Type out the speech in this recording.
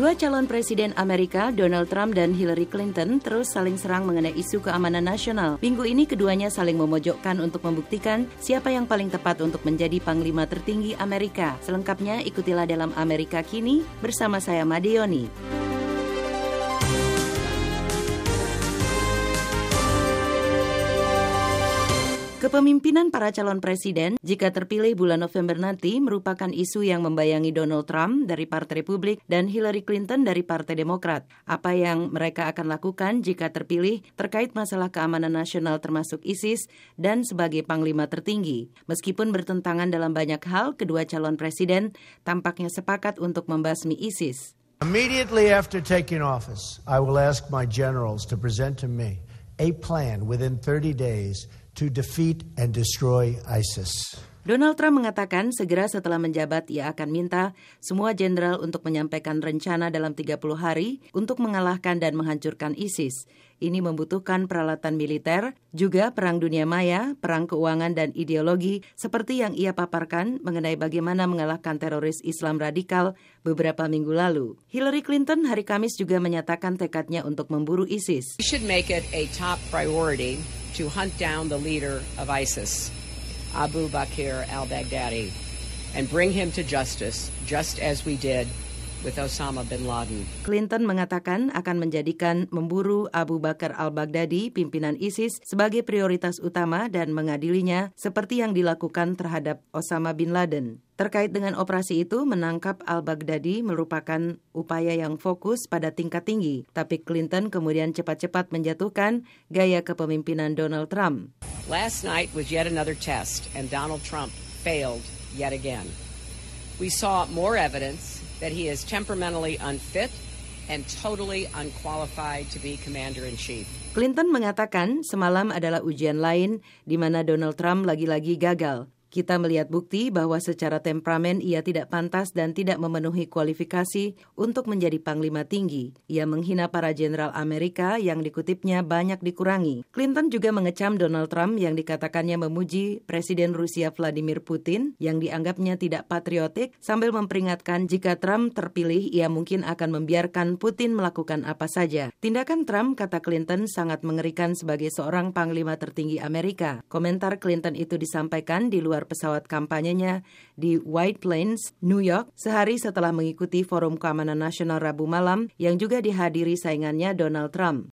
Kedua calon presiden Amerika, Donald Trump dan Hillary Clinton, terus saling serang mengenai isu keamanan nasional. Minggu ini keduanya saling memojokkan untuk membuktikan siapa yang paling tepat untuk menjadi panglima tertinggi Amerika. Selengkapnya ikutilah dalam Amerika Kini bersama saya Madeoni. Kepemimpinan para calon presiden jika terpilih bulan November nanti merupakan isu yang membayangi Donald Trump dari Partai Republik dan Hillary Clinton dari Partai Demokrat. Apa yang mereka akan lakukan jika terpilih terkait masalah keamanan nasional termasuk ISIS dan sebagai panglima tertinggi. Meskipun bertentangan dalam banyak hal, kedua calon presiden tampaknya sepakat untuk membasmi ISIS. Immediately after taking office, I will ask my generals to present to me a plan within 30 days to defeat and destroy ISIS. Donald Trump mengatakan segera setelah menjabat ia akan minta semua jenderal untuk menyampaikan rencana dalam 30 hari untuk mengalahkan dan menghancurkan ISIS. Ini membutuhkan peralatan militer, juga perang dunia maya, perang keuangan dan ideologi seperti yang ia paparkan mengenai bagaimana mengalahkan teroris Islam radikal beberapa minggu lalu. Hillary Clinton hari Kamis juga menyatakan tekadnya untuk memburu ISIS. We should make it a top priority to hunt down the leader of ISIS. Abu Bakr al Baghdadi and bring him to justice, just as we did with Osama bin Laden. Clinton mengatakan akan menjadikan memburu Abu Bakar al-Baghdadi, pimpinan ISIS, sebagai prioritas utama dan mengadilinya seperti yang dilakukan terhadap Osama bin Laden. Terkait dengan operasi itu, menangkap al-Baghdadi merupakan upaya yang fokus pada tingkat tinggi, tapi Clinton kemudian cepat-cepat menjatuhkan gaya kepemimpinan Donald Trump. Last night was yet another test, and Donald Trump failed yet again. We saw more evidence that he is temperamentally unfit and totally unqualified to be commander in chief. Clinton mengatakan semalam adalah ujian lain di mana Donald Trump lagi-lagi gagal. Kita melihat bukti bahwa secara temperamen ia tidak pantas dan tidak memenuhi kualifikasi untuk menjadi panglima tinggi. Ia menghina para jenderal Amerika yang dikutipnya banyak dikurangi. Clinton juga mengecam Donald Trump yang dikatakannya memuji Presiden Rusia Vladimir Putin yang dianggapnya tidak patriotik sambil memperingatkan jika Trump terpilih ia mungkin akan membiarkan Putin melakukan apa saja. Tindakan Trump, kata Clinton, sangat mengerikan sebagai seorang panglima tertinggi Amerika. Komentar Clinton itu disampaikan di luar pesawat kampanyenya di White Plains, New York, sehari setelah mengikuti Forum Keamanan Nasional Rabu malam yang juga dihadiri saingannya Donald Trump.